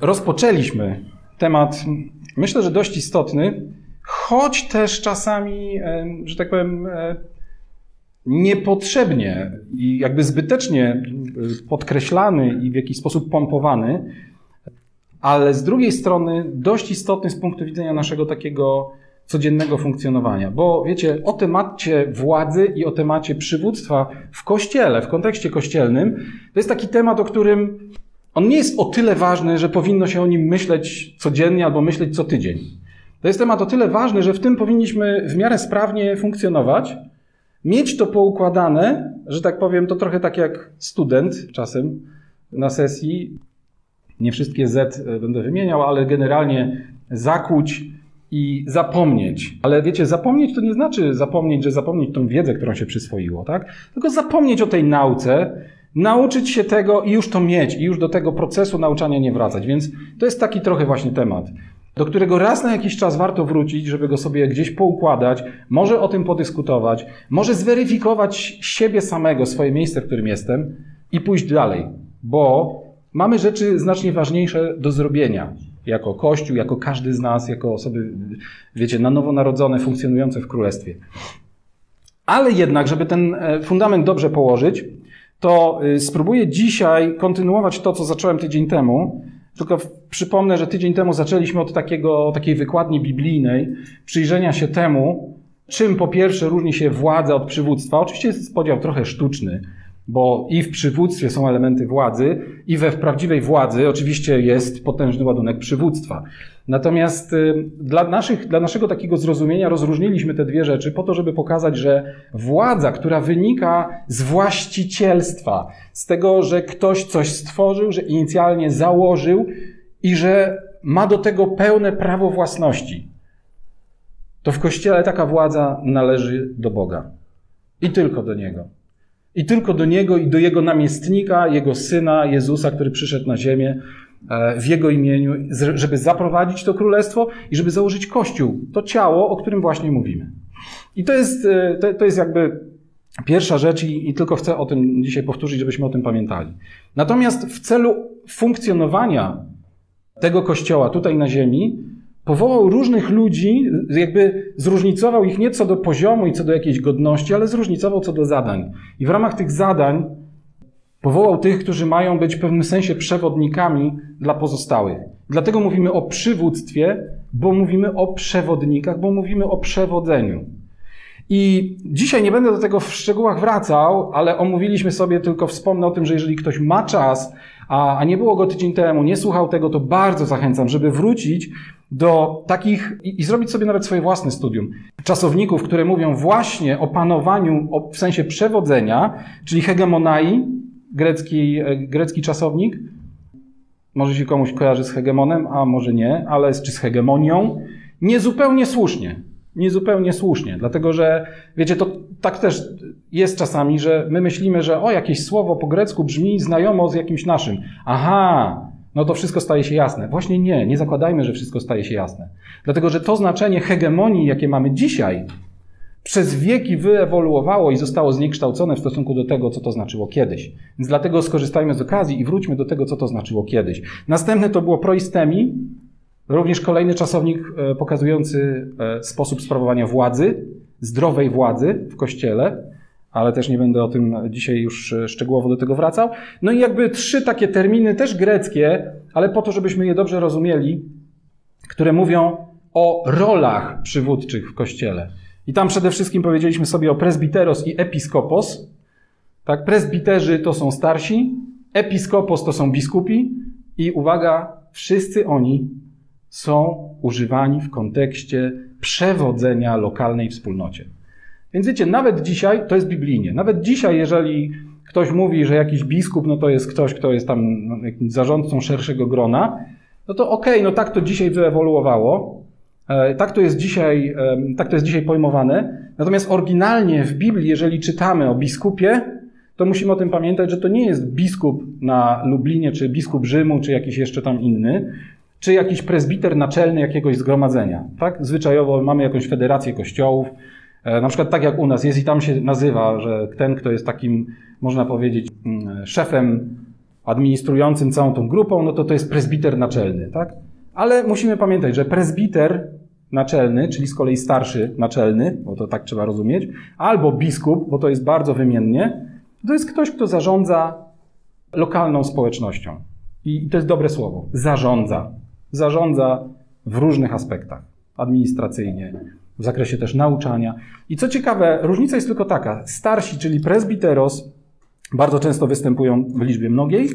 rozpoczęliśmy temat, myślę, że dość istotny, choć też czasami, e, że tak powiem, e, niepotrzebnie i jakby zbytecznie e, podkreślany i w jakiś sposób pompowany, ale z drugiej strony dość istotny z punktu widzenia naszego takiego codziennego funkcjonowania. Bo wiecie, o temacie władzy i o temacie przywództwa w kościele, w kontekście kościelnym, to jest taki temat, o którym on nie jest o tyle ważny, że powinno się o nim myśleć codziennie albo myśleć co tydzień. To jest temat o tyle ważny, że w tym powinniśmy w miarę sprawnie funkcjonować, mieć to poukładane, że tak powiem, to trochę tak jak student czasem na sesji. Nie wszystkie Z będę wymieniał, ale generalnie zakuć i zapomnieć. Ale wiecie, zapomnieć to nie znaczy zapomnieć, że zapomnieć tą wiedzę, którą się przyswoiło, tak? Tylko zapomnieć o tej nauce, nauczyć się tego i już to mieć, i już do tego procesu nauczania nie wracać. Więc to jest taki trochę właśnie temat, do którego raz na jakiś czas warto wrócić, żeby go sobie gdzieś poukładać, może o tym podyskutować, może zweryfikować siebie samego, swoje miejsce, w którym jestem i pójść dalej, bo mamy rzeczy znacznie ważniejsze do zrobienia jako Kościół, jako każdy z nas, jako osoby, wiecie, na nowo narodzone, funkcjonujące w Królestwie. Ale jednak, żeby ten e, fundament dobrze położyć, to y, spróbuję dzisiaj kontynuować to, co zacząłem tydzień temu. Tylko przypomnę, że tydzień temu zaczęliśmy od takiego, takiej wykładni biblijnej, przyjrzenia się temu, czym po pierwsze różni się władza od przywództwa. Oczywiście jest podział trochę sztuczny, bo i w przywództwie są elementy władzy, i we prawdziwej władzy oczywiście jest potężny ładunek przywództwa. Natomiast y, dla, naszych, dla naszego takiego zrozumienia rozróżniliśmy te dwie rzeczy po to, żeby pokazać, że władza, która wynika z właścicielstwa, z tego, że ktoś coś stworzył, że inicjalnie założył i że ma do tego pełne prawo własności, to w Kościele taka władza należy do Boga. I tylko do Niego. I tylko do Niego i do Jego namiestnika, Jego Syna Jezusa, który przyszedł na ziemię w Jego imieniu, żeby zaprowadzić to królestwo i żeby założyć Kościół, to ciało, o którym właśnie mówimy. I to jest, e, to, to jest jakby pierwsza rzecz i, i tylko chcę o tym dzisiaj powtórzyć, żebyśmy o tym pamiętali. Natomiast w celu funkcjonowania tego Kościoła tutaj na ziemi, Powołał różnych ludzi, jakby zróżnicował ich nie co do poziomu i co do jakiejś godności, ale zróżnicował co do zadań. I w ramach tych zadań powołał tych, którzy mają być w pewnym sensie przewodnikami dla pozostałych. Dlatego mówimy o przywództwie, bo mówimy o przewodnikach, bo mówimy o przewodzeniu. I dzisiaj nie będę do tego w szczegółach wracał, ale omówiliśmy sobie, tylko wspomnę o tym, że jeżeli ktoś ma czas, a, nie było go tydzień temu, nie słuchał tego, to bardzo zachęcam, żeby wrócić do takich i, i, zrobić sobie nawet swoje własne studium. Czasowników, które mówią właśnie o panowaniu o, w sensie przewodzenia, czyli hegemonai, grecki, e, grecki czasownik. Może się komuś kojarzy z hegemonem, a może nie, ale czy z hegemonią. Niezupełnie słusznie. Niezupełnie słusznie, dlatego że, wiecie, to tak też jest czasami, że my myślimy, że o, jakieś słowo po grecku brzmi znajomo z jakimś naszym. Aha, no to wszystko staje się jasne. Właśnie nie, nie zakładajmy, że wszystko staje się jasne. Dlatego, że to znaczenie hegemonii, jakie mamy dzisiaj, przez wieki wyewoluowało i zostało zniekształcone w stosunku do tego, co to znaczyło kiedyś. Więc dlatego skorzystajmy z okazji i wróćmy do tego, co to znaczyło kiedyś. Następne to było proistemi, również kolejny czasownik e, pokazujący e, sposób sprawowania władzy, zdrowej władzy w kościele ale też nie będę o tym dzisiaj już e, szczegółowo do tego wracał. No i jakby trzy takie terminy, też greckie, ale po to, żebyśmy je dobrze rozumieli, które mówią o rolach przywódczych w kościele. I tam przede wszystkim powiedzieliśmy sobie o presbiteros i episkopos. Tak, presbiterzy to są starsi, episkopos to są biskupi i uwaga, wszyscy oni są używani w kontekście przewodzenia lokalnej wspólnocie. Więc wiecie, nawet dzisiaj to jest biblijnie. Nawet dzisiaj, jeżeli ktoś mówi, że jakiś biskup, no to jest ktoś, kto jest tam no, zarządcą szerszego grona, no to okej, okay, no tak to dzisiaj wyewoluowało. E, tak to, jest dzisiaj, tak to jest dzisiaj pojmowane. Natomiast oryginalnie w Biblii, jeżeli czytamy o biskupie, to musimy o tym pamiętać, że to nie jest biskup na Lublinie, czy biskup Rzymu, czy jakiś jeszcze tam inny, czy jakiś prezbiter naczelny jakiegoś zgromadzenia. Tak? Zwyczajowo mamy jakąś federację kościołów, E, na przykład tak jak u nas jest i tam się nazywa, że ten, kto jest takim, można powiedzieć, mm, szefem administrującym całą tą grupą, no to to jest prezbiter naczelny, tak? Ale musimy pamiętać, że prezbiter naczelny, czyli z kolei starszy naczelny, bo to tak trzeba rozumieć, albo biskup, bo to jest bardzo wymiennie, to jest ktoś, kto zarządza lokalną społecznością. I to jest dobre słowo. Zarządza. Zarządza w różnych aspektach. Administracyjnie, w zakresie też nauczania. I co ciekawe, różnica jest tylko taka. Starsi, czyli presbiteros, bardzo często występują w liczbie mnogiej,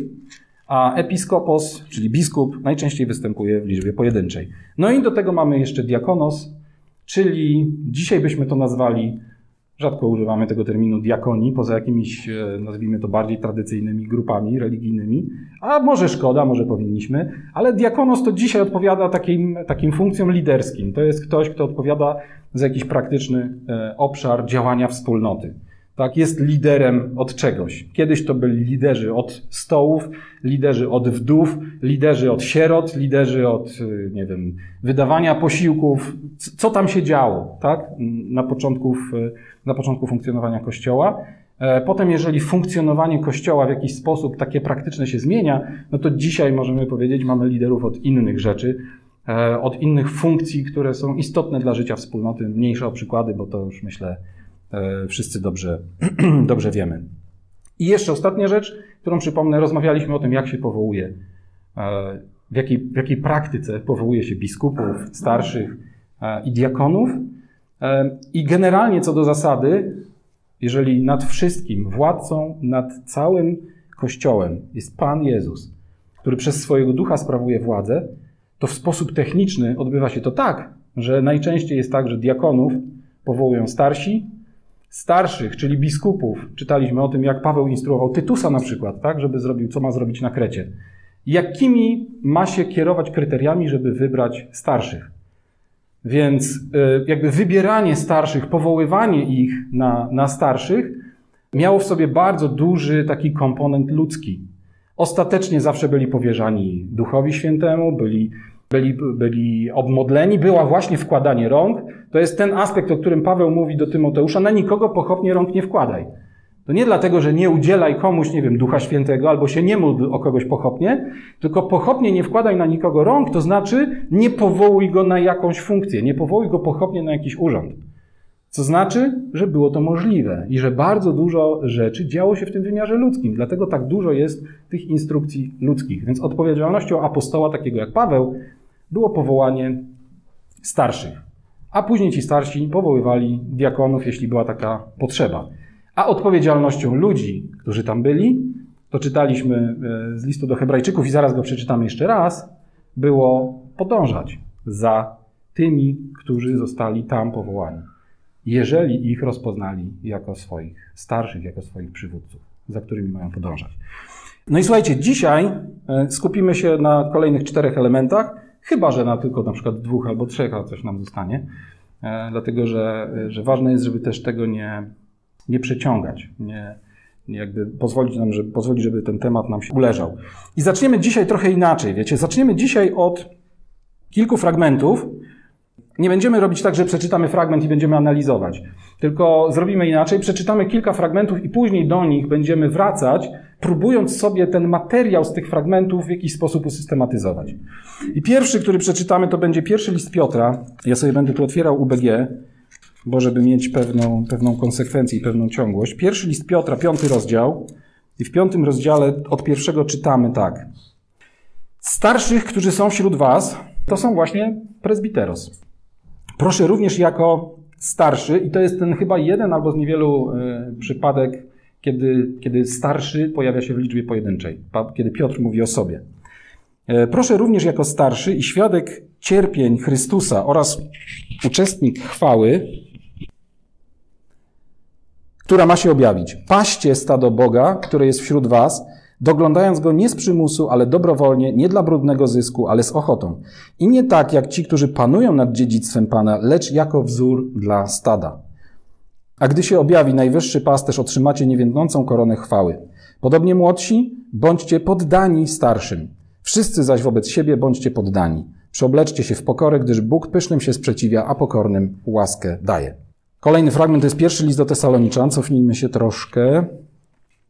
a episkopos, czyli biskup, najczęściej występuje w liczbie pojedynczej. No i do tego mamy jeszcze diakonos, czyli dzisiaj byśmy to nazwali, rzadko używamy tego terminu diakonii, poza jakimiś, e, nazwijmy to bardziej tradycyjnymi grupami religijnymi, a może szkoda, może powinniśmy, ale diakonos to dzisiaj odpowiada takim, takim funkcjom liderskim. To jest ktoś, kto odpowiada za jakiś praktyczny e, obszar działania wspólnoty tak, jest liderem od czegoś. Kiedyś to byli liderzy od stołów, liderzy od wdów, liderzy od sierot, liderzy od, y, nie wiem, wydawania posiłków, co tam się działo, tak, na początku, na początku funkcjonowania Kościoła. E, potem, jeżeli funkcjonowanie Kościoła w jakiś sposób takie praktyczne się zmienia, no to dzisiaj możemy powiedzieć, mamy liderów od innych rzeczy, e, od innych funkcji, które są istotne dla życia wspólnoty. Mniejsze o przykłady, bo to już myślę, wszyscy dobrze, dobrze wiemy. I jeszcze ostatnia rzecz, którą przypomnę, rozmawialiśmy o tym, jak się powołuje, e, w jakiej, w jakiej praktyce powołuje się biskupów, starszych e, i diakonów. I generalnie co do zasady, jeżeli nad wszystkim władcą, nad całym Kościołem jest Pan Jezus, który przez swojego ducha sprawuje władzę, to w sposób techniczny odbywa się to tak, że najczęściej jest tak, że diakonów powołują starsi, starszych, czyli biskupów, czytaliśmy o tym, jak Paweł instruował Tytusa na przykład, tak, żeby zrobił, co ma zrobić na Krecie. Jakimi ma się kierować kryteriami, żeby wybrać starszych? Więc e, jakby wybieranie starszych, powoływanie ich na, na starszych miało w sobie bardzo duży taki komponent ludzki. Ostatecznie zawsze byli powierzani Duchowi Świętemu, byli byli, byli obmodleni, była właśnie wkładanie rąk. To jest ten aspekt, o którym Paweł mówi do Tymoteusza, na nikogo pochopnie rąk nie wkładaj. To nie dlatego, że nie udzielaj komuś, nie wiem, Ducha Świętego, albo się nie módl o kogoś pochopnie, tylko pochopnie nie wkładaj na nikogo rąk, to znaczy nie powołuj go na jakąś funkcję, nie powołuj go pochopnie na jakiś urząd. Co znaczy, że było to możliwe i że bardzo dużo rzeczy działo się w tym wymiarze ludzkim. Dlatego tak dużo jest tych instrukcji ludzkich. Więc odpowiedzialnością apostoła, takiego jak Paweł, było powołanie starszych. A później ci starsi powoływali diakonów, jeśli była taka potrzeba. A odpowiedzialnością ludzi, którzy tam byli, to czytaliśmy e, z listu do Hebrajczyków i zaraz go przeczytamy jeszcze raz, było podążać za tymi, którzy zostali tam powołani. Jeżeli ich rozpoznali jako swoich starszych, jako swoich przywódców, za którymi mają podążać. No i słuchajcie, dzisiaj e, skupimy się na kolejnych czterech elementach, Chyba, że na tylko na przykład dwóch albo trzech, a coś nam zostanie. E, dlatego, że, że ważne jest, żeby też tego nie, nie przeciągać, nie, nie jakby pozwolić nam, żeby, pozwolić, żeby ten temat nam się uleżał. I zaczniemy dzisiaj trochę inaczej, wiecie. Zaczniemy dzisiaj od kilku fragmentów. Nie będziemy robić tak, że przeczytamy fragment i będziemy analizować. Tylko zrobimy inaczej. Przeczytamy kilka fragmentów i później do nich będziemy wracać próbując sobie ten materiał z tych fragmentów w jakiś sposób usystematyzować. I pierwszy, który przeczytamy, to będzie pierwszy list Piotra. Ja sobie będę tu otwierał UBG, bo żeby mieć pewną, pewną konsekwencję i pewną ciągłość. Pierwszy list Piotra, piąty rozdział. I w piątym rozdziale od pierwszego czytamy tak. Starszych, którzy są wśród was, to są właśnie presbiteros. Proszę również jako starszy, i to jest ten chyba jeden albo z niewielu y, przypadek kiedy, kiedy starszy pojawia się w liczbie pojedynczej, kiedy Piotr mówi o sobie. E, proszę również jako starszy i świadek cierpień Chrystusa oraz uczestnik chwały, która ma się objawić. Paście stado Boga, które jest wśród was, doglądając go nie z przymusu, ale dobrowolnie, nie dla brudnego zysku, ale z ochotą. I nie tak jak ci, którzy panują nad dziedzictwem Pana, lecz jako wzór dla stada. A gdy się objawi najwyższy pasterz, otrzymacie niewiędnącą koronę chwały. Podobnie młodsi, bądźcie poddani starszym. Wszyscy zaś wobec siebie bądźcie poddani. Przeobleczcie się w pokorę, gdyż Bóg pysznym się sprzeciwia, a pokornym łaskę daje. Kolejny fragment to jest pierwszy list do Tesaloniczan. Cofnijmy się troszkę.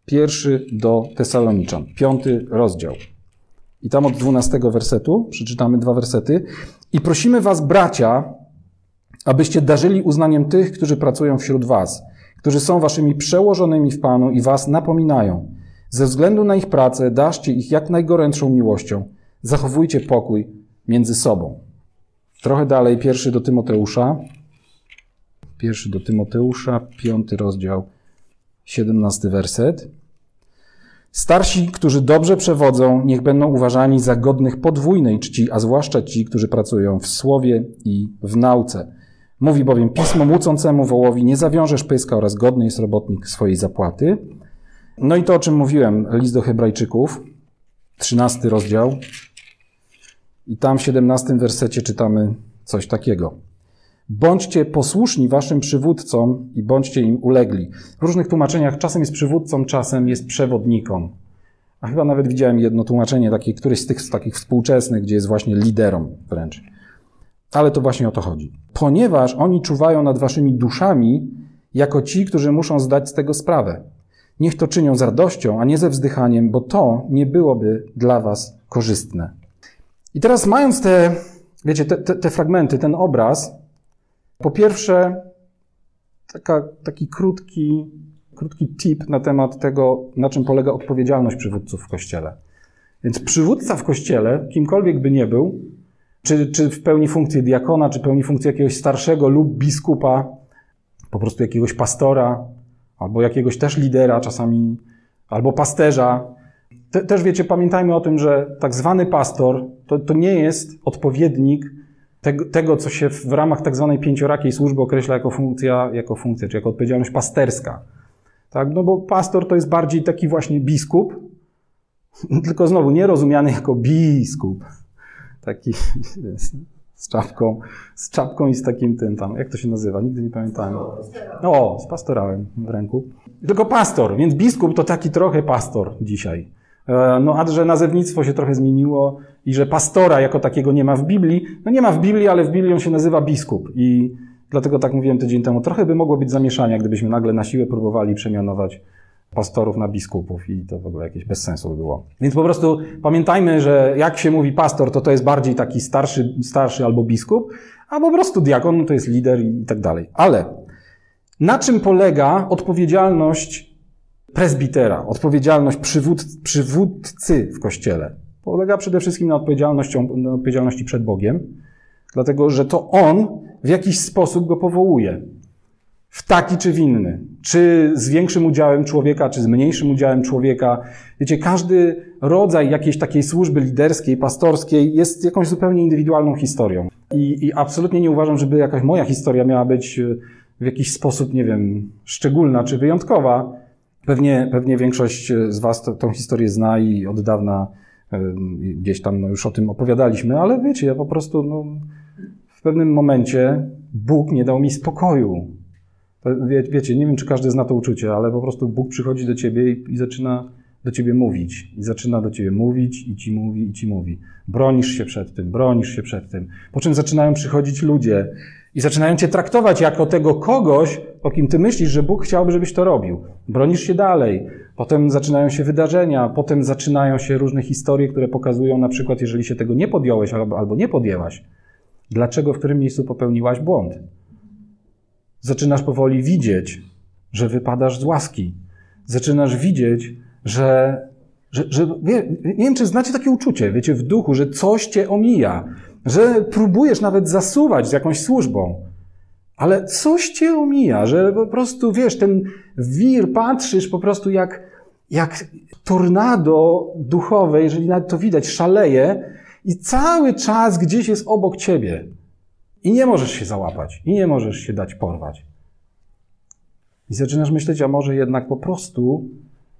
Pierwszy do Tesaloniczan, piąty rozdział. I tam od dwunastego wersetu przeczytamy dwa wersety. I prosimy was, bracia, abyście darzyli uznaniem tych, którzy pracują wśród was, którzy są waszymi przełożonymi w Panu i was napominają. Ze względu na ich pracę daszcie ich jak najgorętszą miłością. Zachowujcie pokój między sobą. Trochę dalej, pierwszy do Tymoteusza. Pierwszy do Tymoteusza, piąty rozdział, siedemnasty werset. Starsi, którzy dobrze przewodzą, niech będą uważani za godnych podwójnej czci, a zwłaszcza ci, którzy pracują w słowie i w nauce. Mówi bowiem pismo mucącemu wołowi, nie zawiążesz pyska oraz godny jest robotnik swojej zapłaty. No i to, o czym mówiłem, list do Hebrajczyków, trzynasty rozdział. I tam w siedemnastym wersecie czytamy coś takiego. Bądźcie posłuszni waszym przywódcom i bądźcie im ulegli. W różnych tłumaczeniach czasem jest przywódcą, czasem jest przewodnikom. A chyba nawet widziałem jedno tłumaczenie, takie, któreś z tych z takich współczesnych, gdzie jest właśnie liderom wręcz. Ale to właśnie o to chodzi. Ponieważ oni czuwają nad waszymi duszami, jako ci, którzy muszą zdać z tego sprawę. Niech to czynią z radością, a nie ze wzdychaniem, bo to nie byłoby dla was korzystne. I teraz mając te, wiecie, te, te, te fragmenty, ten obraz, po pierwsze, taka, taki krótki, krótki tip na temat tego, na czym polega odpowiedzialność przywódców w kościele. Więc przywódca w kościele, kimkolwiek by nie był, czy, czy w pełni funkcję diakona, czy pełni funkcję jakiegoś starszego lub biskupa, po prostu jakiegoś pastora, albo jakiegoś też lidera czasami, albo pasterza. Te, też wiecie, pamiętajmy o tym, że tak zwany pastor to, to nie jest odpowiednik tego, tego, co się w ramach tak zwanej pięciorakiej służby określa jako funkcja, jako funkcja, czy jako odpowiedzialność pasterska. Tak? No bo pastor to jest bardziej taki właśnie biskup, tylko znowu nie rozumiany jako biskup. Taki z czapką, z czapką i z takim tym tam, jak to się nazywa, nigdy nie pamiętałem. O, z pastorałem w ręku. Tylko pastor, więc biskup to taki trochę pastor dzisiaj. E, no a że nazewnictwo się trochę zmieniło i że pastora jako takiego nie ma w Biblii, no nie ma w Biblii, ale w Biblii on się nazywa biskup i dlatego tak mówiłem tydzień temu, trochę by mogło być zamieszania, gdybyśmy nagle na siłę próbowali przemianować pastorów na biskupów i to w ogóle jakieś bez sensu by było. Więc po prostu pamiętajmy, że jak się mówi pastor, to to jest bardziej taki starszy, starszy albo biskup, a po prostu diakon no to jest lider i tak dalej. Ale na czym polega odpowiedzialność prezbitera, odpowiedzialność przywód, przywódcy w kościele? Polega przede wszystkim na, na odpowiedzialności przed Bogiem, dlatego że to On w jakiś sposób go powołuje w taki czy w inny. Czy z większym udziałem człowieka, czy z mniejszym udziałem człowieka. Wiecie, każdy rodzaj jakiejś takiej służby liderskiej, pastorskiej jest jakąś zupełnie indywidualną historią. I, I absolutnie nie uważam, żeby jakaś moja historia miała być e, w jakiś sposób, nie wiem, szczególna czy wyjątkowa. Pewnie, pewnie większość z Was to, tą historię zna i od dawna y, gdzieś tam no, już o tym opowiadaliśmy, ale wiecie, ja po prostu no, w pewnym momencie Bóg nie dał mi spokoju Wie, wiecie, nie wiem, czy każdy zna to uczucie, ale po prostu Bóg przychodzi do ciebie i, i zaczyna do ciebie mówić. I zaczyna do ciebie mówić i ci mówi, i ci mówi. Bronisz się przed tym, bronisz się przed tym. Po czym zaczynają przychodzić ludzie i zaczynają cię traktować jako tego kogoś, o kim ty myślisz, że Bóg chciałby, żebyś to robił. Bronisz się dalej. Potem zaczynają się wydarzenia, potem zaczynają się różne historie, które pokazują na przykład, jeżeli się tego nie podjąłeś albo, albo nie podjęłaś, dlaczego w którym miejscu popełniłaś błąd zaczynasz powoli widzieć, że wypadasz z łaski. Zaczynasz widzieć, że, że, że wie, nie wiem, czy znacie takie uczucie, wiecie, w duchu, że coś cię omija, że próbujesz nawet zasuwać z jakąś służbą, ale coś cię omija, że po prostu, wiesz, ten wir patrzysz po prostu jak, jak tornado duchowe, jeżeli nawet to widać, szaleje i cały czas gdzieś jest obok ciebie. I nie możesz się załapać, i nie możesz się dać porwać. I zaczynasz myśleć, a może jednak po prostu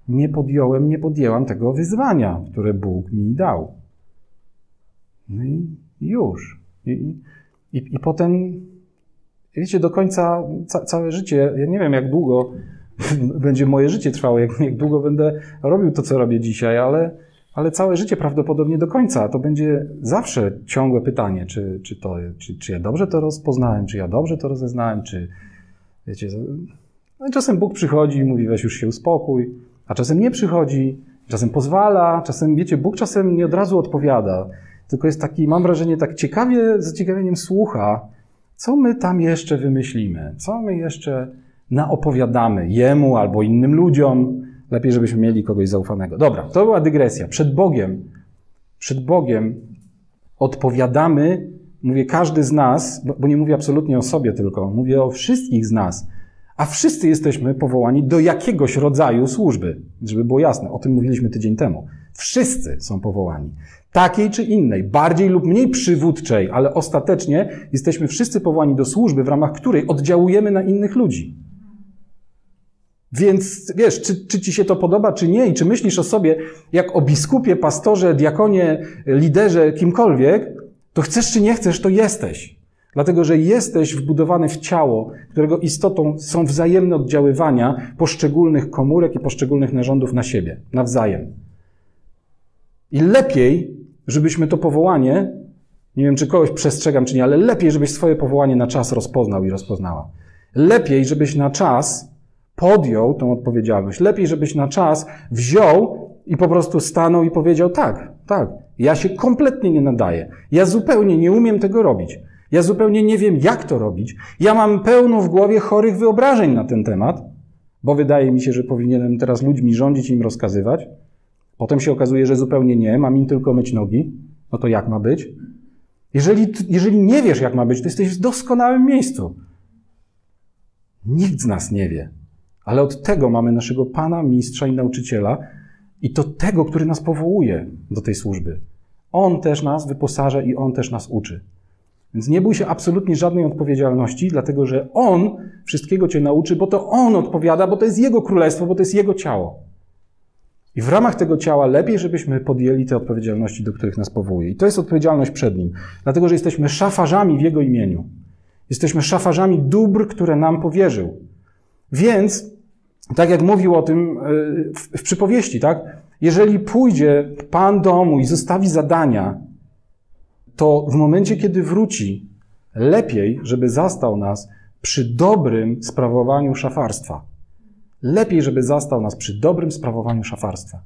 nie podjąłem, nie podjęłam tego wyzwania, które Bóg mi dał. No i już. I, i, i potem, wiecie, do końca ca, całe życie, ja nie wiem jak długo będzie moje życie trwało, jak, jak długo będę robił to, co robię dzisiaj, ale ale całe życie prawdopodobnie do końca. To będzie zawsze ciągłe pytanie, czy, czy, to, czy, czy ja dobrze to rozpoznałem, czy ja dobrze to rozeznałem, czy wiecie. No czasem Bóg przychodzi i mówi, weź już się uspokój, a czasem nie przychodzi, czasem pozwala, czasem, wiecie, Bóg czasem nie od razu odpowiada, tylko jest taki, mam wrażenie, tak ciekawie, z zaciekawieniem słucha, co my tam jeszcze wymyślimy, co my jeszcze naopowiadamy Jemu albo innym ludziom. Lepiej, żebyśmy mieli kogoś zaufanego. Dobra, to była dygresja. Przed Bogiem, przed Bogiem odpowiadamy, mówię każdy z nas, bo nie mówię absolutnie o sobie tylko, mówię o wszystkich z nas, a wszyscy jesteśmy powołani do jakiegoś rodzaju służby, żeby było jasne. O tym mówiliśmy tydzień temu. Wszyscy są powołani. Takiej czy innej, bardziej lub mniej przywódczej, ale ostatecznie jesteśmy wszyscy powołani do służby, w ramach której oddziałujemy na innych ludzi. Więc wiesz, czy, czy ci się to podoba, czy nie, i czy myślisz o sobie jak o biskupie, pastorze, diakonie, liderze, kimkolwiek, to chcesz czy nie chcesz, to jesteś. Dlatego, że jesteś wbudowany w ciało, którego istotą są wzajemne oddziaływania poszczególnych komórek i poszczególnych narządów na siebie, nawzajem. I lepiej, żebyśmy to powołanie, nie wiem czy kogoś przestrzegam czy nie, ale lepiej, żebyś swoje powołanie na czas rozpoznał i rozpoznała. Lepiej, żebyś na czas podjął tą odpowiedzialność. Lepiej, żebyś na czas wziął i po prostu stanął i powiedział: Tak, tak, ja się kompletnie nie nadaję. Ja zupełnie nie umiem tego robić. Ja zupełnie nie wiem, jak to robić. Ja mam pełno w głowie chorych wyobrażeń na ten temat, bo wydaje mi się, że powinienem teraz ludźmi rządzić i im rozkazywać. Potem się okazuje, że zupełnie nie, mam im tylko myć nogi. No to jak ma być? Jeżeli, jeżeli nie wiesz, jak ma być, to jesteś w doskonałym miejscu. Nikt z nas nie wie. Ale od tego mamy naszego Pana, Mistrza i Nauczyciela i to tego, który nas powołuje do tej służby. On też nas wyposaża i On też nas uczy. Więc nie bój się absolutnie żadnej odpowiedzialności, dlatego że On wszystkiego Cię nauczy, bo to On odpowiada, bo to jest Jego królestwo, bo to jest Jego ciało. I w ramach tego ciała lepiej, żebyśmy podjęli te odpowiedzialności, do których nas powołuje. I to jest odpowiedzialność przed Nim, dlatego że jesteśmy szafarzami w Jego imieniu. Jesteśmy szafarzami dóbr, które nam powierzył. Więc, tak jak mówił o tym e, w, w przypowieści, tak? Jeżeli pójdzie Pan domu i zostawi zadania, to w momencie, kiedy wróci, lepiej, żeby zastał nas przy dobrym sprawowaniu szafarstwa. Lepiej, żeby zastał nas przy dobrym sprawowaniu szafarstwa.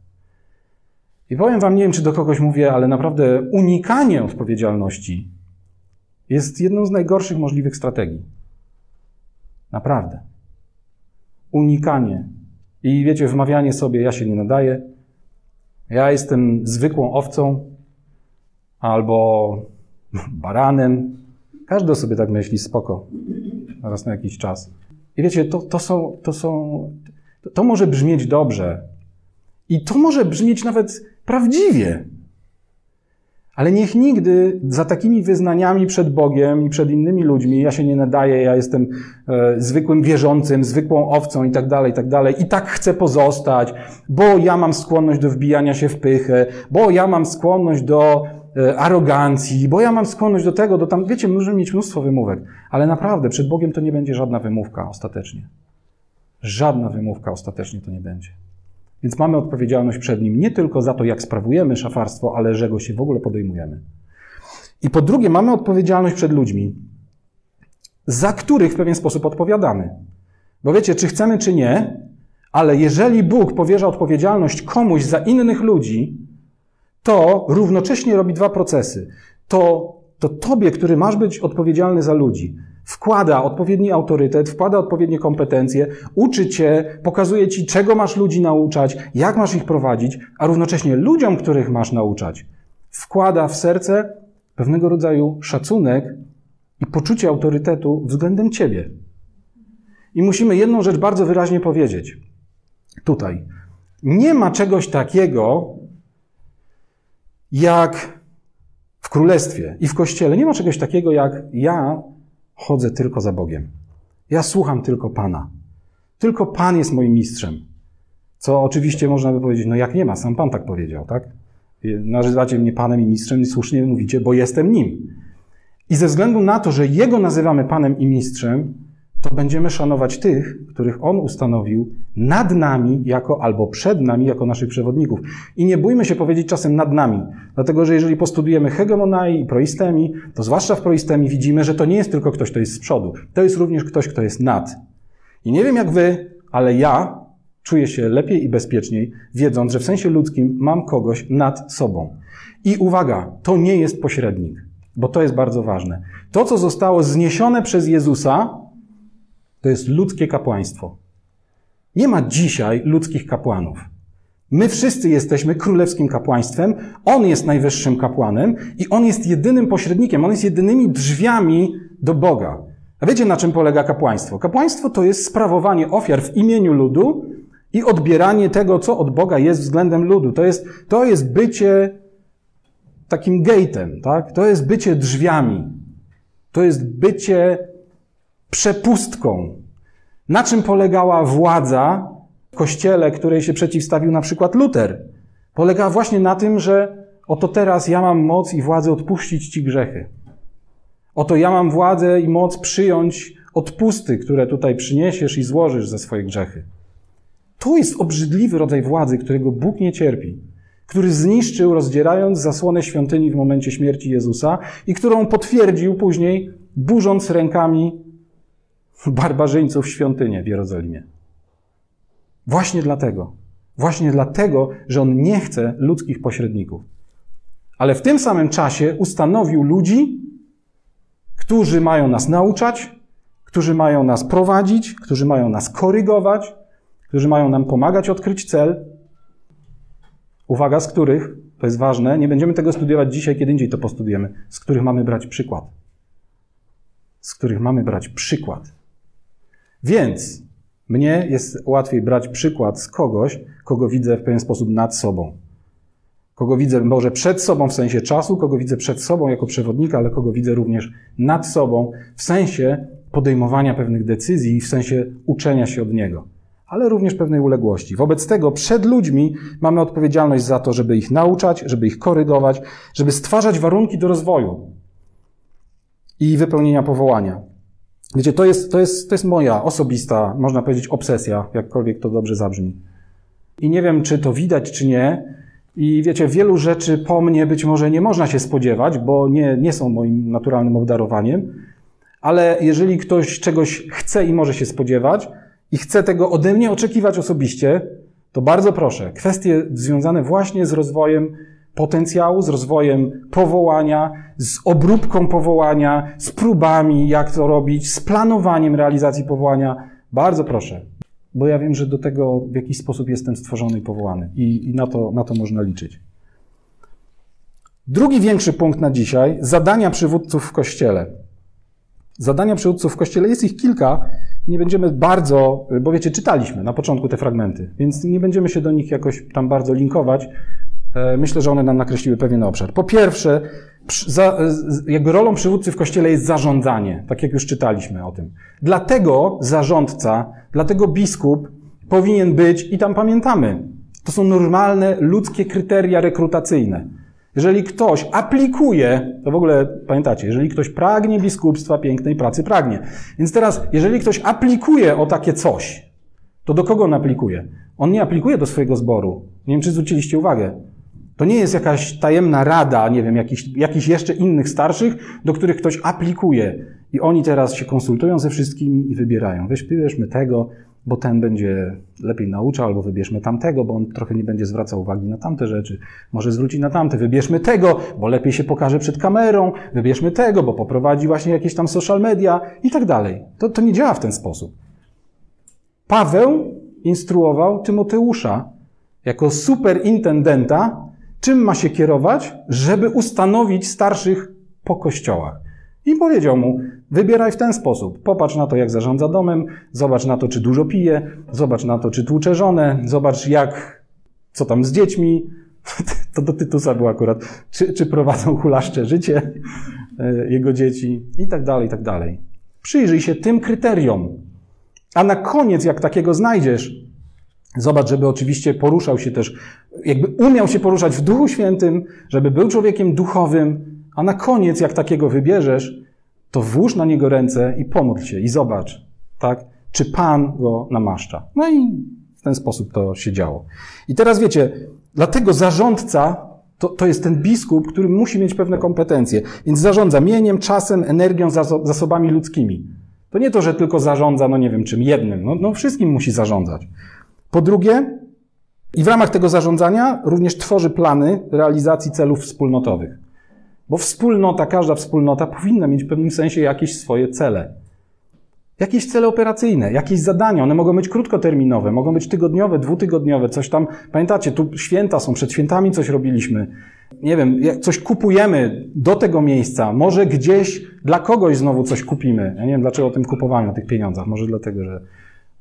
I powiem Wam, nie wiem, czy do kogoś mówię, ale naprawdę unikanie odpowiedzialności jest jedną z najgorszych możliwych strategii. Naprawdę. Unikanie. I wiecie, wmawianie sobie, ja się nie nadaję, ja jestem zwykłą owcą albo baranem. Każdy sobie tak myśli, spoko. Raz na jakiś czas. I wiecie, to, to są, to są, to może brzmieć dobrze. I to może brzmieć nawet prawdziwie. Ale niech nigdy za takimi wyznaniami przed Bogiem i przed innymi ludźmi, ja się nie nadaję, ja jestem e, zwykłym wierzącym, zwykłą owcą i tak dalej, i tak dalej, i tak chcę pozostać, bo ja mam skłonność do wbijania się w pychę, bo ja mam skłonność do e, arogancji, bo ja mam skłonność do tego, do tam, wiecie, możemy mieć mnóstwo wymówek, ale naprawdę przed Bogiem to nie będzie żadna wymówka ostatecznie. Żadna wymówka ostatecznie to nie będzie. Więc mamy odpowiedzialność przed Nim nie tylko za to, jak sprawujemy szafarstwo, ale że go się w ogóle podejmujemy. I po drugie, mamy odpowiedzialność przed ludźmi, za których w pewien sposób odpowiadamy. Bo wiecie, czy chcemy, czy nie, ale jeżeli Bóg powierza odpowiedzialność komuś za innych ludzi, to równocześnie robi dwa procesy. To, to tobie, który masz być odpowiedzialny za ludzi, wkłada odpowiedni autorytet, wkłada odpowiednie kompetencje, uczy cię, pokazuje ci, czego masz ludzi nauczać, jak masz ich prowadzić, a równocześnie ludziom, których masz nauczać, wkłada w serce pewnego rodzaju szacunek i poczucie autorytetu względem ciebie. I musimy jedną rzecz bardzo wyraźnie powiedzieć. Tutaj. Nie ma czegoś takiego, jak w królestwie i w kościele. Nie ma czegoś takiego, jak ja chodzę tylko za Bogiem. Ja słucham tylko Pana. Tylko Pan jest moim mistrzem. Co oczywiście można by powiedzieć, no jak nie ma, sam Pan tak powiedział, tak? Nazywacie mnie Panem i mistrzem i słusznie mówicie, bo jestem nim. I ze względu na to, że Jego nazywamy Panem i mistrzem, to będziemy szanować tych, których On ustanowił nad nami jako albo przed nami jako naszych przewodników. I nie bójmy się powiedzieć czasem nad nami, dlatego że jeżeli postudujemy hegemonai i proistemi, to zwłaszcza w proistemi widzimy, że to nie jest tylko ktoś, kto jest z przodu. To jest również ktoś, kto jest nad. I nie wiem jak wy, ale ja czuję się lepiej i bezpieczniej, wiedząc, że w sensie ludzkim mam kogoś nad sobą. I uwaga, to nie jest pośrednik, bo to jest bardzo ważne. To, co zostało zniesione przez Jezusa, to jest ludzkie kapłaństwo. Nie ma dzisiaj ludzkich kapłanów. My wszyscy jesteśmy królewskim kapłaństwem, on jest najwyższym kapłanem i on jest jedynym pośrednikiem, on jest jedynymi drzwiami do Boga. A wiecie, na czym polega kapłaństwo? Kapłaństwo to jest sprawowanie ofiar w imieniu ludu i odbieranie tego, co od Boga jest względem ludu. To jest, to jest bycie takim gate'em, tak? To jest bycie drzwiami. To jest bycie przepustką. Na czym polegała władza w kościele, której się przeciwstawił na przykład Luter? Polegała właśnie na tym, że oto teraz ja mam moc i władzę odpuścić ci grzechy. Oto ja mam władzę i moc przyjąć odpusty, które tutaj przyniesiesz i złożysz za swoje grzechy. To jest obrzydliwy rodzaj władzy, którego Bóg nie cierpi, który zniszczył, rozdzierając zasłonę świątyni w momencie śmierci Jezusa i którą potwierdził później, burząc rękami barbarzyńców świątynię w Jerozolimie. Właśnie dlatego, właśnie dlatego, że on nie chce ludzkich pośredników. Ale w tym samym czasie ustanowił ludzi, którzy mają nas nauczać, którzy mają nas prowadzić, którzy mają nas korygować, którzy mają nam pomagać odkryć cel. Uwaga, z których, to jest ważne, nie będziemy tego studiować dzisiaj, kiedy indziej to postudujemy, z których mamy brać przykład. Z których mamy brać przykład. Więc mnie jest łatwiej brać przykład z kogoś, kogo widzę w pewien sposób nad sobą. Kogo widzę może przed sobą w sensie czasu, kogo widzę przed sobą jako przewodnika, ale kogo widzę również nad sobą w sensie podejmowania pewnych decyzji, w sensie uczenia się od niego, ale również pewnej uległości. Wobec tego przed ludźmi mamy odpowiedzialność za to, żeby ich nauczać, żeby ich korygować, żeby stwarzać warunki do rozwoju i wypełnienia powołania. Wiecie, to jest, to jest, to jest moja osobista, można powiedzieć, obsesja, jakkolwiek to dobrze zabrzmi. I nie wiem, czy to widać, czy nie. I wiecie, wielu rzeczy po mnie być może nie można się spodziewać, bo nie, nie są moim naturalnym obdarowaniem. Ale jeżeli ktoś czegoś chce i może się spodziewać i chce tego ode mnie oczekiwać osobiście, to bardzo proszę, kwestie związane właśnie z rozwojem potencjału, z rozwojem powołania, z obróbką powołania, z próbami, jak to robić, z planowaniem realizacji powołania. Bardzo proszę, bo ja wiem, że do tego w jakiś sposób jestem stworzony i powołany i, i na, to, na to można liczyć. Drugi większy punkt na dzisiaj zadania przywódców w kościele. Zadania przywódców w kościele jest ich kilka. Nie będziemy bardzo, bo wiecie, czytaliśmy na początku te fragmenty, więc nie będziemy się do nich jakoś tam bardzo linkować. E, myślę, że one nam nakreśliły pewien obszar. Po pierwsze, za, jakby rolą przywódcy w kościele jest zarządzanie, tak jak już czytaliśmy o tym. Dlatego zarządca, dlatego biskup powinien być, i tam pamiętamy, to są normalne ludzkie kryteria rekrutacyjne. Jeżeli ktoś aplikuje, to w ogóle pamiętacie, jeżeli ktoś pragnie biskupstwa, pięknej pracy pragnie. Więc teraz, jeżeli ktoś aplikuje o takie coś, to do kogo on aplikuje? On nie aplikuje do swojego zboru. Nie wiem, czy zwróciliście uwagę. To nie jest jakaś tajemna rada, nie wiem, jakichś, jakichś jeszcze innych starszych, do których ktoś aplikuje. I oni teraz się konsultują ze wszystkimi i wybierają. Weź, wybierzmy tego, bo ten będzie lepiej nauczał, albo wybierzmy tamtego, bo on trochę nie będzie zwracał uwagi na tamte rzeczy. Może zwróci na tamte. Wybierzmy tego, bo lepiej się pokaże przed kamerą. Wybierzmy tego, bo poprowadzi właśnie jakieś tam social media i tak dalej. To, to nie działa w ten sposób. Paweł instruował Tymoteusza jako superintendenta, czym ma się kierować, żeby ustanowić starszych po kościołach. I powiedział mu, wybieraj w ten sposób. Popatrz na to, jak zarządza domem, zobacz na to, czy dużo pije, zobacz na to, czy tłucze żonę, zobacz jak, co tam z dziećmi. To do Tytusa było akurat. Czy, czy prowadzą hulaszcze życie e, jego dzieci i tak dalej, i tak dalej. Przyjrzyj się tym kryteriom. A na koniec, jak takiego znajdziesz, zobacz, żeby oczywiście poruszał się też, jakby umiał się poruszać w Duchu Świętym, żeby był człowiekiem duchowym, a na koniec, jak takiego wybierzesz, to włóż na niego ręce i pomódl się i zobacz, tak, czy Pan go namaszcza. No i w ten sposób to się działo. I teraz wiecie, dlatego zarządca to, to jest ten biskup, który musi mieć pewne kompetencje. Więc zarządza mieniem, czasem, energią, zasobami ludzkimi. To nie to, że tylko zarządza, no nie wiem czym, jednym. No, no wszystkim musi zarządzać. Po drugie, i w ramach tego zarządzania również tworzy plany realizacji celów wspólnotowych. Bo wspólnota, każda wspólnota powinna mieć w pewnym sensie jakieś swoje cele. Jakieś cele operacyjne, jakieś zadania. One mogą być krótkoterminowe, mogą być tygodniowe, dwutygodniowe, coś tam. Pamiętacie, tu święta są, przed świętami coś robiliśmy. Nie wiem, coś kupujemy do tego miejsca. Może gdzieś dla kogoś znowu coś kupimy. Ja nie wiem, dlaczego o tym kupowaniu, o tych pieniądzach. Może dlatego, że,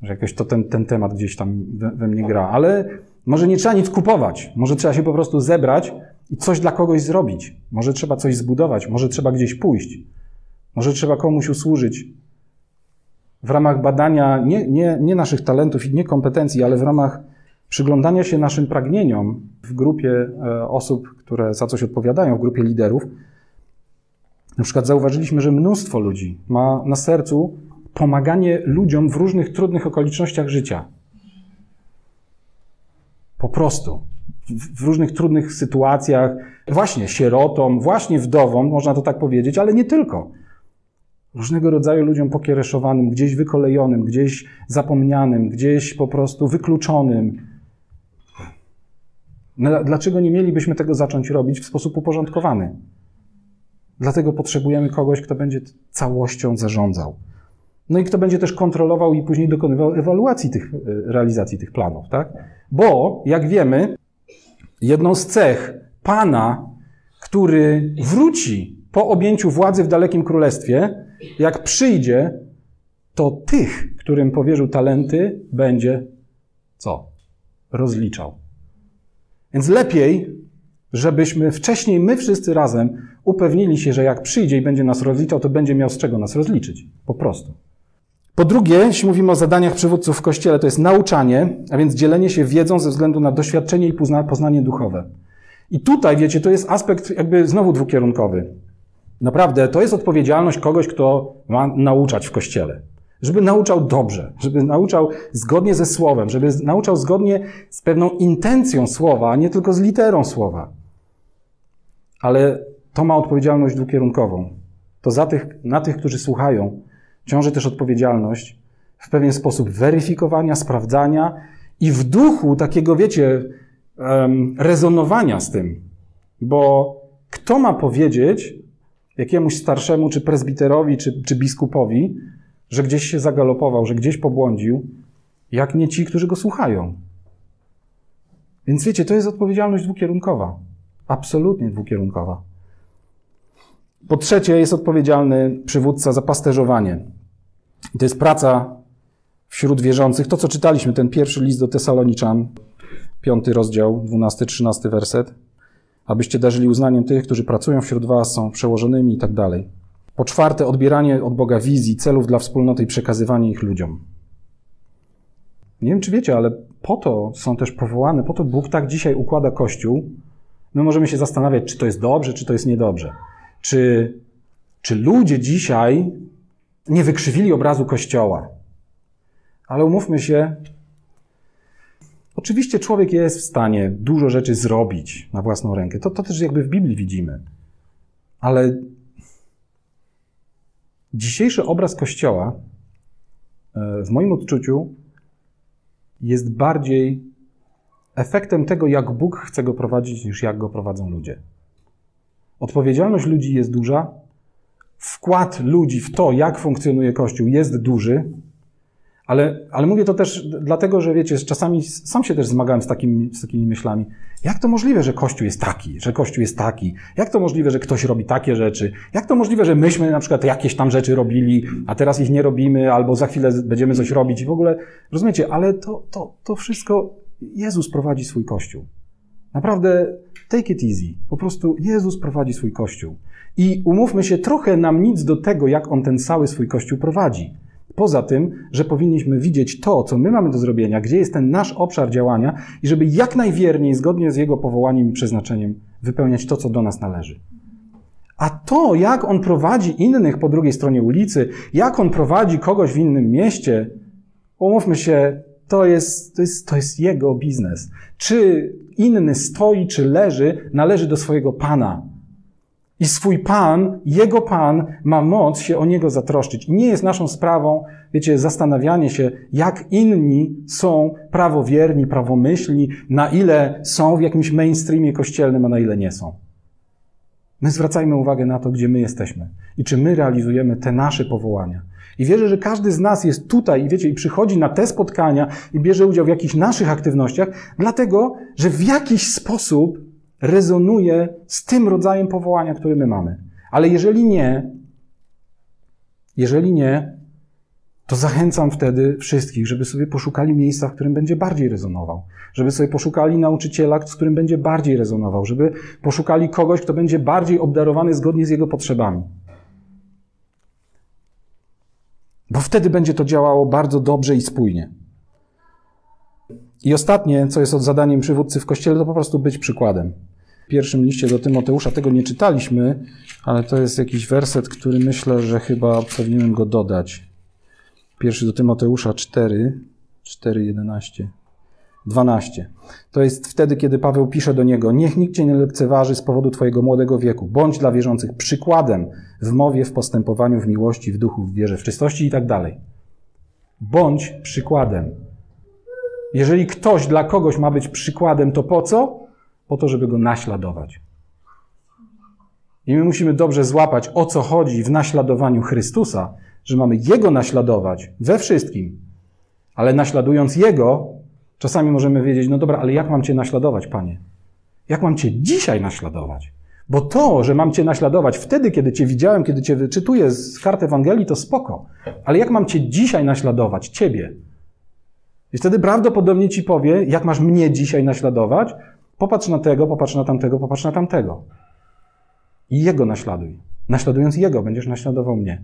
że jakoś to ten, ten temat gdzieś tam we, we mnie gra. Ale może nie trzeba nic kupować. Może trzeba się po prostu zebrać i coś dla kogoś zrobić. Może trzeba coś zbudować, może trzeba gdzieś pójść. Może trzeba komuś usłużyć. W ramach badania nie, nie, nie naszych talentów i nie kompetencji, ale w ramach przyglądania się naszym pragnieniom w grupie e, osób, które za coś odpowiadają, w grupie liderów, na przykład zauważyliśmy, że mnóstwo ludzi ma na sercu pomaganie ludziom w różnych trudnych okolicznościach życia. Po prostu. W, różnych trudnych sytuacjach, właśnie sierotom, właśnie wdowom, można to tak powiedzieć, ale nie tylko. Różnego rodzaju ludziom pokiereszowanym, gdzieś wykolejonym, gdzieś zapomnianym, gdzieś po prostu wykluczonym. No, dlaczego nie mielibyśmy tego zacząć robić w sposób uporządkowany? Dlatego potrzebujemy kogoś, kto będzie całością zarządzał. No i kto będzie też kontrolował i później dokonywał ewaluacji tych, e, realizacji tych planów, tak? Bo, jak wiemy, jedną z cech Pana, który wróci po objęciu władzy w dalekim królestwie, jak przyjdzie, to tych, którym powierzył talenty, będzie co? Rozliczał. Więc lepiej, żebyśmy wcześniej my wszyscy razem upewnili się, że jak przyjdzie i będzie nas rozliczał, to będzie miał z czego nas rozliczyć. Po prostu. Po drugie, jeśli mówimy o zadaniach przywódców w Kościele, to jest nauczanie, a więc dzielenie się wiedzą ze względu na doświadczenie i poznanie duchowe. I tutaj, wiecie, to jest aspekt jakby znowu dwukierunkowy. Naprawdę, to jest odpowiedzialność kogoś, kto ma nauczać w Kościele. Żeby nauczał dobrze, żeby nauczał zgodnie ze Słowem, żeby nauczał zgodnie z pewną intencją Słowa, a nie tylko z literą Słowa. Ale to ma odpowiedzialność dwukierunkową. To za tych, na tych, którzy słuchają, ciąży też odpowiedzialność w pewien sposób weryfikowania, sprawdzania i w duchu takiego, wiecie, rezonowania z tym. Bo kto ma powiedzieć jakiemuś starszemu, czy prezbiterowi, czy, czy biskupowi, że gdzieś się zagalopował, że gdzieś pobłądził, jak nie ci, którzy go słuchają? Więc wiecie, to jest odpowiedzialność dwukierunkowa. Absolutnie dwukierunkowa. Po trzecie, jest odpowiedzialny przywódca za pasterzowanie. I to jest praca wśród wierzących. To, co czytaliśmy, ten pierwszy list do Tesaloniczan, piąty rozdział, dwunasty, trzynasty werset. Abyście darzyli uznaniem tych, którzy pracują wśród was, są przełożonymi i tak dalej. Po czwarte, odbieranie od Boga wizji, celów dla wspólnoty i przekazywanie ich ludziom. Nie wiem, czy wiecie, ale po to są też powołane, po to Bóg tak dzisiaj układa Kościół. My możemy się zastanawiać, czy to jest dobrze, czy to jest niedobrze. Czy, czy ludzie dzisiaj nie wykrzywili obrazu Kościoła? Ale umówmy się, oczywiście człowiek jest w stanie dużo rzeczy zrobić na własną rękę. To, to też jakby w Biblii widzimy. Ale dzisiejszy obraz Kościoła e, w moim odczuciu jest bardziej efektem tego, jak Bóg chce go prowadzić, niż jak go prowadzą ludzie. Odpowiedzialność ludzi jest duża, wkład ludzi w to, jak funkcjonuje Kościół, jest duży, ale, ale mówię to też dlatego, że wiecie, czasami sam się też zmagałem z takimi, z takimi myślami. Jak to możliwe, że Kościół jest taki, że Kościół jest taki? Jak to możliwe, że ktoś robi takie rzeczy? Jak to możliwe, że myśmy na przykład jakieś tam rzeczy robili, a teraz ich nie robimy, albo za chwilę będziemy coś robić i w ogóle, rozumiecie, ale to, to, to wszystko Jezus prowadzi swój Kościół. Naprawdę take it easy. Po prostu Jezus prowadzi swój Kościół. I umówmy się, trochę nam nic do tego, jak On ten cały swój Kościół prowadzi. Poza tym, że powinniśmy widzieć to, co my mamy do zrobienia, gdzie jest ten nasz obszar działania i żeby jak najwierniej, zgodnie z Jego powołaniem i przeznaczeniem, wypełniać to, co do nas należy. A to, jak On prowadzi innych po drugiej stronie ulicy, jak On prowadzi kogoś w innym mieście, umówmy się, to jest, to jest, to jest Jego biznes. Czy inny stoi, czy leży, należy do swojego Pana. I swój Pan, Jego Pan ma moc się o Niego zatroszczyć. I nie jest naszą sprawą, wiecie, zastanawianie się, jak inni są prawowierni, prawomyślni, na ile są w jakimś mainstreamie kościelnym, a na ile nie są. My zwracajmy uwagę na to, gdzie my jesteśmy i czy my realizujemy te nasze powołania. I wierzę, że każdy z nas jest tutaj i wiecie, i przychodzi na te spotkania i bierze udział w jakichś naszych aktywnościach, dlatego, że w jakiś sposób rezonuje z tym rodzajem powołania, który my mamy. Ale jeżeli nie, jeżeli nie, to zachęcam wtedy wszystkich, żeby sobie poszukali miejsca, w którym będzie bardziej rezonował. Żeby sobie poszukali nauczyciela, z którym będzie bardziej rezonował. Żeby poszukali kogoś, kto będzie bardziej obdarowany zgodnie z jego potrzebami. Bo wtedy będzie to działało bardzo dobrze i spójnie. I ostatnie, co jest od zadaniem przywódcy w kościele, to po prostu być przykładem. W pierwszym liście do Tymoteusza tego nie czytaliśmy, ale to jest jakiś werset, który myślę, że chyba powinienem go dodać. Pierwszy do Tymoteusza 4, 4, 11. 12. To jest wtedy, kiedy Paweł pisze do niego: Niech nikt cię nie lekceważy z powodu twojego młodego wieku. Bądź dla wierzących przykładem w mowie, w postępowaniu, w miłości, w duchu, w wierze, w czystości i tak dalej. Bądź przykładem. Jeżeli ktoś dla kogoś ma być przykładem, to po co? Po to, żeby go naśladować. I my musimy dobrze złapać, o co chodzi w naśladowaniu Chrystusa, że mamy Jego naśladować we wszystkim, ale naśladując Jego, czasami możemy wiedzieć, no dobra, ale jak mam Cię naśladować, Panie? Jak mam Cię dzisiaj naśladować? Bo to, że mam Cię naśladować wtedy, kiedy Cię widziałem, kiedy Cię wyczytuję z kart Ewangelii, to spoko. Ale jak mam Cię dzisiaj naśladować? Ciebie. I wtedy prawdopodobnie Ci powie, jak masz mnie dzisiaj naśladować? Popatrz na tego, popatrz na tamtego, popatrz na tamtego. I Jego naśladuj. Naśladując Jego, będziesz naśladował mnie.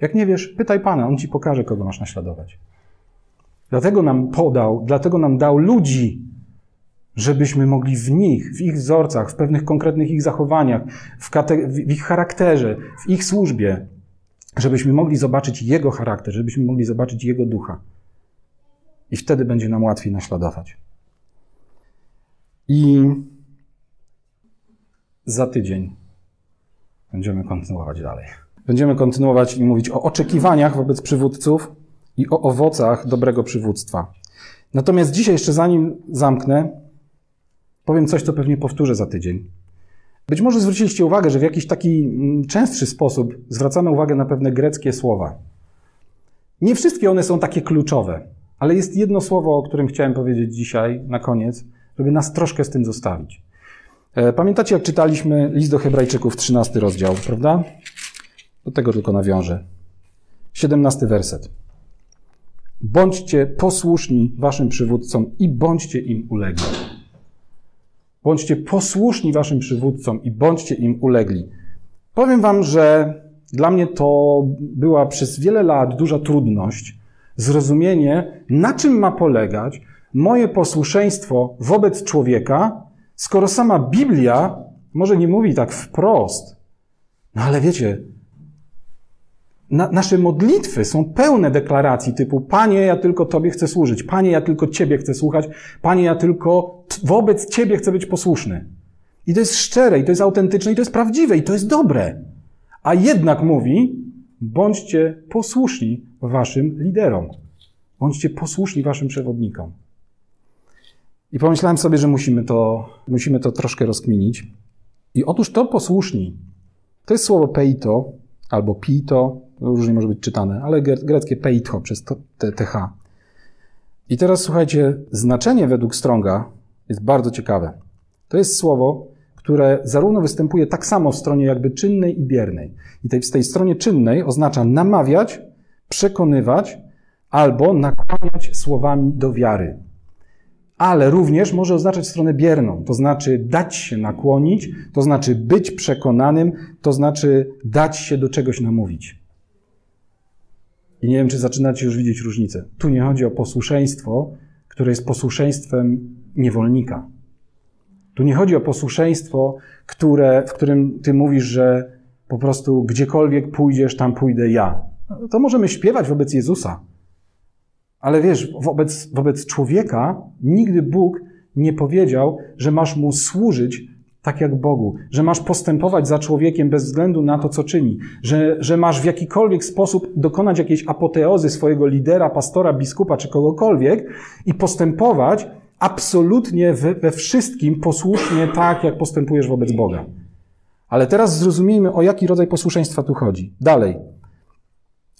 Jak nie wiesz, pytaj Pana, On ci pokaże, kogo masz naśladować. Dlatego nam podał, dlatego nam dał ludzi, żebyśmy mogli w nich, w ich wzorcach, w pewnych konkretnych ich zachowaniach, w, w ich charakterze, w ich służbie, żebyśmy mogli zobaczyć Jego charakter, żebyśmy mogli zobaczyć Jego ducha. I wtedy będzie nam łatwiej naśladować. I za tydzień będziemy kontynuować dalej. Będziemy kontynuować i mówić o oczekiwaniach wobec przywódców i o owocach dobrego przywództwa. Natomiast dzisiaj, jeszcze zanim zamknę, powiem coś, co pewnie powtórzę za tydzień. Być może zwróciliście uwagę, że w jakiś taki mm, częstszy sposób zwracamy uwagę na pewne greckie słowa. Nie wszystkie one są takie kluczowe, ale jest jedno słowo, o którym chciałem powiedzieć dzisiaj na koniec, żeby nas troszkę z tym zostawić. E, pamiętacie, jak czytaliśmy list do Hebrajczyków, 13 rozdział, prawda? Do tego tylko nawiążę. 17 werset. Bądźcie posłuszni waszym przywódcom i bądźcie im ulegli. Bądźcie posłuszni waszym przywódcom i bądźcie im ulegli. Powiem wam, że dla mnie to była przez wiele lat duża trudność zrozumienie, na czym ma polegać moje posłuszeństwo wobec człowieka, skoro sama Biblia może nie mówi tak wprost. No ale wiecie, na, nasze modlitwy są pełne deklaracji typu Panie, ja tylko Tobie chcę służyć, Panie, ja tylko Ciebie chcę słuchać, Panie, ja tylko wobec Ciebie chcę być posłuszny. I to jest szczere, i to jest autentyczne, i to jest prawdziwe, i to jest dobre. A jednak mówi, bądźcie posłuszni Waszym liderom. Bądźcie posłuszni Waszym przewodnikom. I pomyślałem sobie, że musimy to, musimy to troszkę rozkminić. I otóż to posłuszni, to jest słowo peito, albo pito, różnie może być czytane, ale greckie peitho przez th. I teraz słuchajcie, znaczenie według Stronga jest bardzo ciekawe. To jest słowo, które zarówno występuje tak samo w stronie jakby czynnej i biernej. I tej, w tej stronie czynnej oznacza namawiać, przekonywać albo nakłaniać słowami do wiary. Ale również może oznaczać stronę bierną, to znaczy dać się nakłonić, to znaczy być przekonanym, to znaczy dać się do czegoś namówić. I nie wiem, czy zaczynacie już widzieć różnicę. Tu nie chodzi o posłuszeństwo, które jest posłuszeństwem niewolnika. Tu nie chodzi o posłuszeństwo, które, w którym ty mówisz, że po prostu gdziekolwiek pójdziesz, tam pójdę ja. To możemy śpiewać wobec Jezusa. Ale wiesz, wobec, wobec człowieka nigdy Bóg nie powiedział, że masz mu służyć tak jak Bogu, że masz postępować za człowiekiem bez względu na to, co czyni, że, że masz w jakikolwiek sposób dokonać jakiejś apoteozy swojego lidera, pastora, biskupa czy kogokolwiek i postępować absolutnie we, wszystkim posłusznie tak, jak postępujesz wobec Boga. Ale teraz zrozumiejmy, o jaki rodzaj posłuszeństwa tu chodzi. Dalej.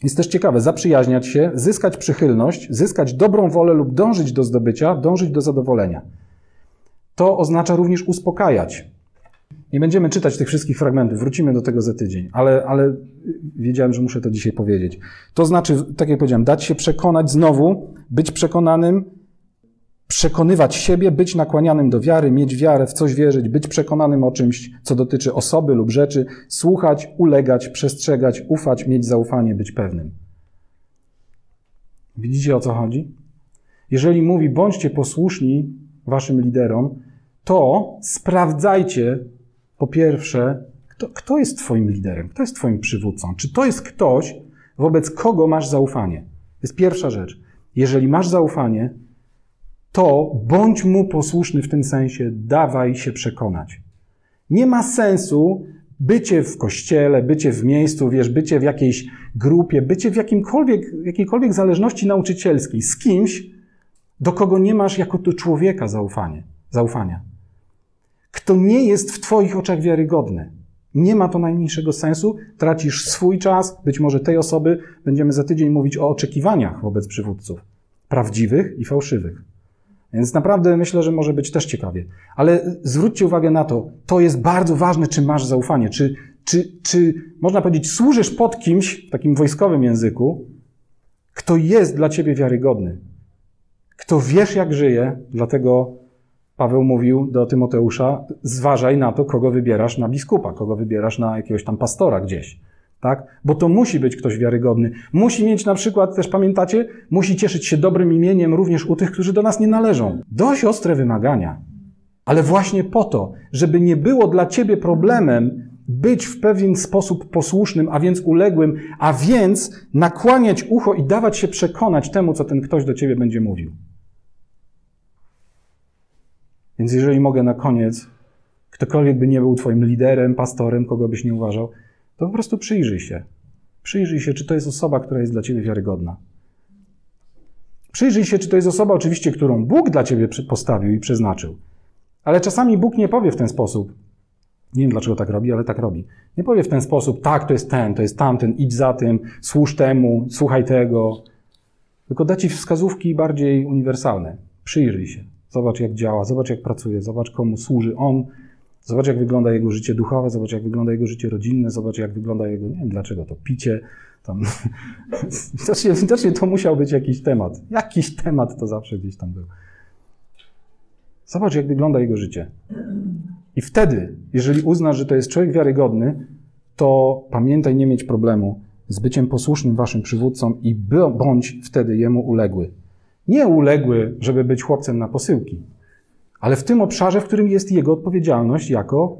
Jest też ciekawe, zaprzyjaźniać się, zyskać przychylność, zyskać dobrą wolę lub dążyć do zdobycia, dążyć do zadowolenia. To oznacza również uspokajać. Nie będziemy czytać tych wszystkich fragmentów, wrócimy do tego za tydzień, ale, ale wiedziałem, że muszę to dzisiaj powiedzieć. To znaczy, tak jak powiedziałem, dać się przekonać znowu, być przekonanym, przekonywać siebie, być nakłanianym do wiary, mieć wiarę, w coś wierzyć, być przekonanym o czymś, co dotyczy osoby lub rzeczy, słuchać, ulegać, przestrzegać, ufać, mieć zaufanie, być pewnym. Widzicie o co chodzi? Jeżeli mówi, bądźcie posłuszni waszym liderom, to sprawdzajcie po pierwsze, kto, kto jest Twoim liderem, kto jest Twoim przywódcą. Czy to jest ktoś, wobec kogo masz zaufanie? To jest pierwsza rzecz. Jeżeli masz zaufanie, to bądź mu posłuszny w tym sensie, dawaj się przekonać. Nie ma sensu bycie w kościele, bycie w miejscu, wiesz, bycie w jakiejś grupie, bycie w jakimkolwiek, jakiejkolwiek zależności nauczycielskiej z kimś, do kogo nie masz jako do człowieka zaufanie, zaufania. Kto nie jest w Twoich oczach wiarygodny. Nie ma to najmniejszego sensu, tracisz swój czas, być może tej osoby. Będziemy za tydzień mówić o oczekiwaniach wobec przywódców, prawdziwych i fałszywych. Więc naprawdę myślę, że może być też ciekawie. Ale zwróćcie uwagę na to, to jest bardzo ważne, czy masz zaufanie, czy, czy, czy można powiedzieć, służysz pod kimś, w takim wojskowym języku, kto jest dla ciebie wiarygodny, kto wiesz, jak żyje, dlatego Paweł mówił do Tymoteusza, zważaj na to, kogo wybierasz na biskupa, kogo wybierasz na jakiegoś tam pastora gdzieś tak? Bo to musi być ktoś wiarygodny. Musi mieć na przykład, też pamiętacie, musi cieszyć się dobrym imieniem również u tych, którzy do nas nie należą. Dość ostre wymagania. Ale właśnie po to, żeby nie było dla ciebie problemem być w pewien sposób posłusznym, a więc uległym, a więc nakłaniać ucho i dawać się przekonać temu, co ten ktoś do ciebie będzie mówił. Więc jeżeli mogę na koniec, ktokolwiek by nie był twoim liderem, pastorem, kogo byś nie uważał, to po prostu przyjrzyj się. Przyjrzyj się, czy to jest osoba, która jest dla ciebie wiarygodna. Przyjrzyj się, czy to jest osoba, oczywiście, którą Bóg dla ciebie postawił i przeznaczył. Ale czasami Bóg nie powie w ten sposób. Nie wiem, dlaczego tak robi, ale tak robi. Nie powie w ten sposób, tak, to jest ten, to jest tamten, idź za tym, służ temu, słuchaj tego. Tylko da ci wskazówki bardziej uniwersalne. Przyjrzyj się. Zobacz, jak działa, zobacz, jak pracuje, zobacz, komu służy on, Zobacz, jak wygląda jego życie duchowe, zobacz, jak wygląda jego życie rodzinne, zobacz, jak wygląda jego, nie wiem dlaczego, to picie. Tam. Widocznie, to musiał być jakiś temat. Jakiś temat to zawsze gdzieś tam był. Zobacz, jak wygląda jego życie. I wtedy, jeżeli uznasz, że to jest człowiek wiarygodny, to pamiętaj nie mieć problemu z byciem posłusznym waszym przywódcom i bądź wtedy jemu uległy. Nie uległy, żeby być chłopcem na posyłki, ale w tym obszarze, w którym jest jego odpowiedzialność jako,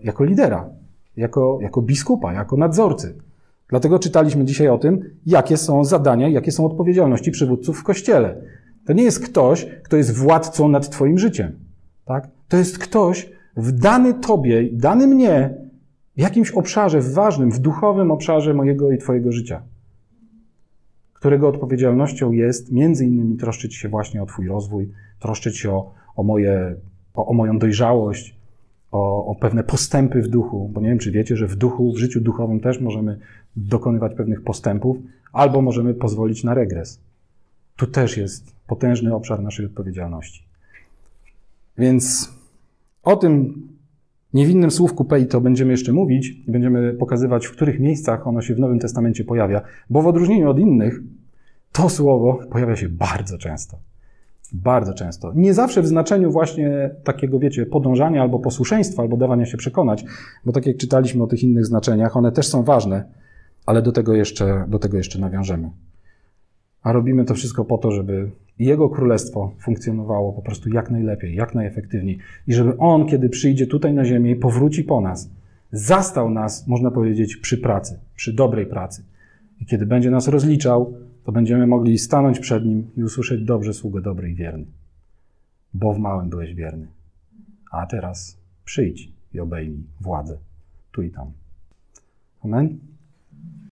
jako lidera, jako, jako biskupa, jako nadzorcy. Dlatego czytaliśmy dzisiaj o tym, jakie są zadania, jakie są odpowiedzialności przywódców w kościele. To nie jest ktoś, kto jest władcą nad Twoim życiem. Tak? To jest ktoś w dany Tobie, dany mnie, w jakimś obszarze, w ważnym, w duchowym obszarze mojego i Twojego życia, którego odpowiedzialnością jest między innymi troszczyć się właśnie o Twój rozwój, troszczyć się o, o, moje, o, o moją dojrzałość, o, o, pewne postępy w duchu, bo nie wiem, czy wiecie, że w duchu, w życiu duchowym też możemy dokonywać pewnych postępów, albo możemy pozwolić na regres. Tu też jest potężny obszar naszej odpowiedzialności. Więc o tym niewinnym słówku pei to będziemy jeszcze mówić będziemy pokazywać, w których miejscach ono się w Nowym Testamencie pojawia, bo w odróżnieniu od innych, to słowo pojawia się bardzo często. Bardzo często. Nie zawsze w znaczeniu właśnie takiego, wiecie, podążania albo posłuszeństwa, albo dawania się przekonać, bo tak jak czytaliśmy o tych innych znaczeniach, one też są ważne, ale do tego jeszcze, do tego jeszcze nawiążemy. A robimy to wszystko po to, żeby Jego królestwo funkcjonowało po prostu jak najlepiej, jak najefektywniej i żeby On, kiedy przyjdzie tutaj na ziemię i powróci po nas, zastał nas, można powiedzieć, przy pracy, przy dobrej pracy. I kiedy będzie nas rozliczał, to będziemy mogli stanąć przed Nim i usłyszeć dobrze sługę dobry i wierny. Bo w małym byłeś wierny, a teraz Przyjdź i obejmij władzę tu i tam. Amen.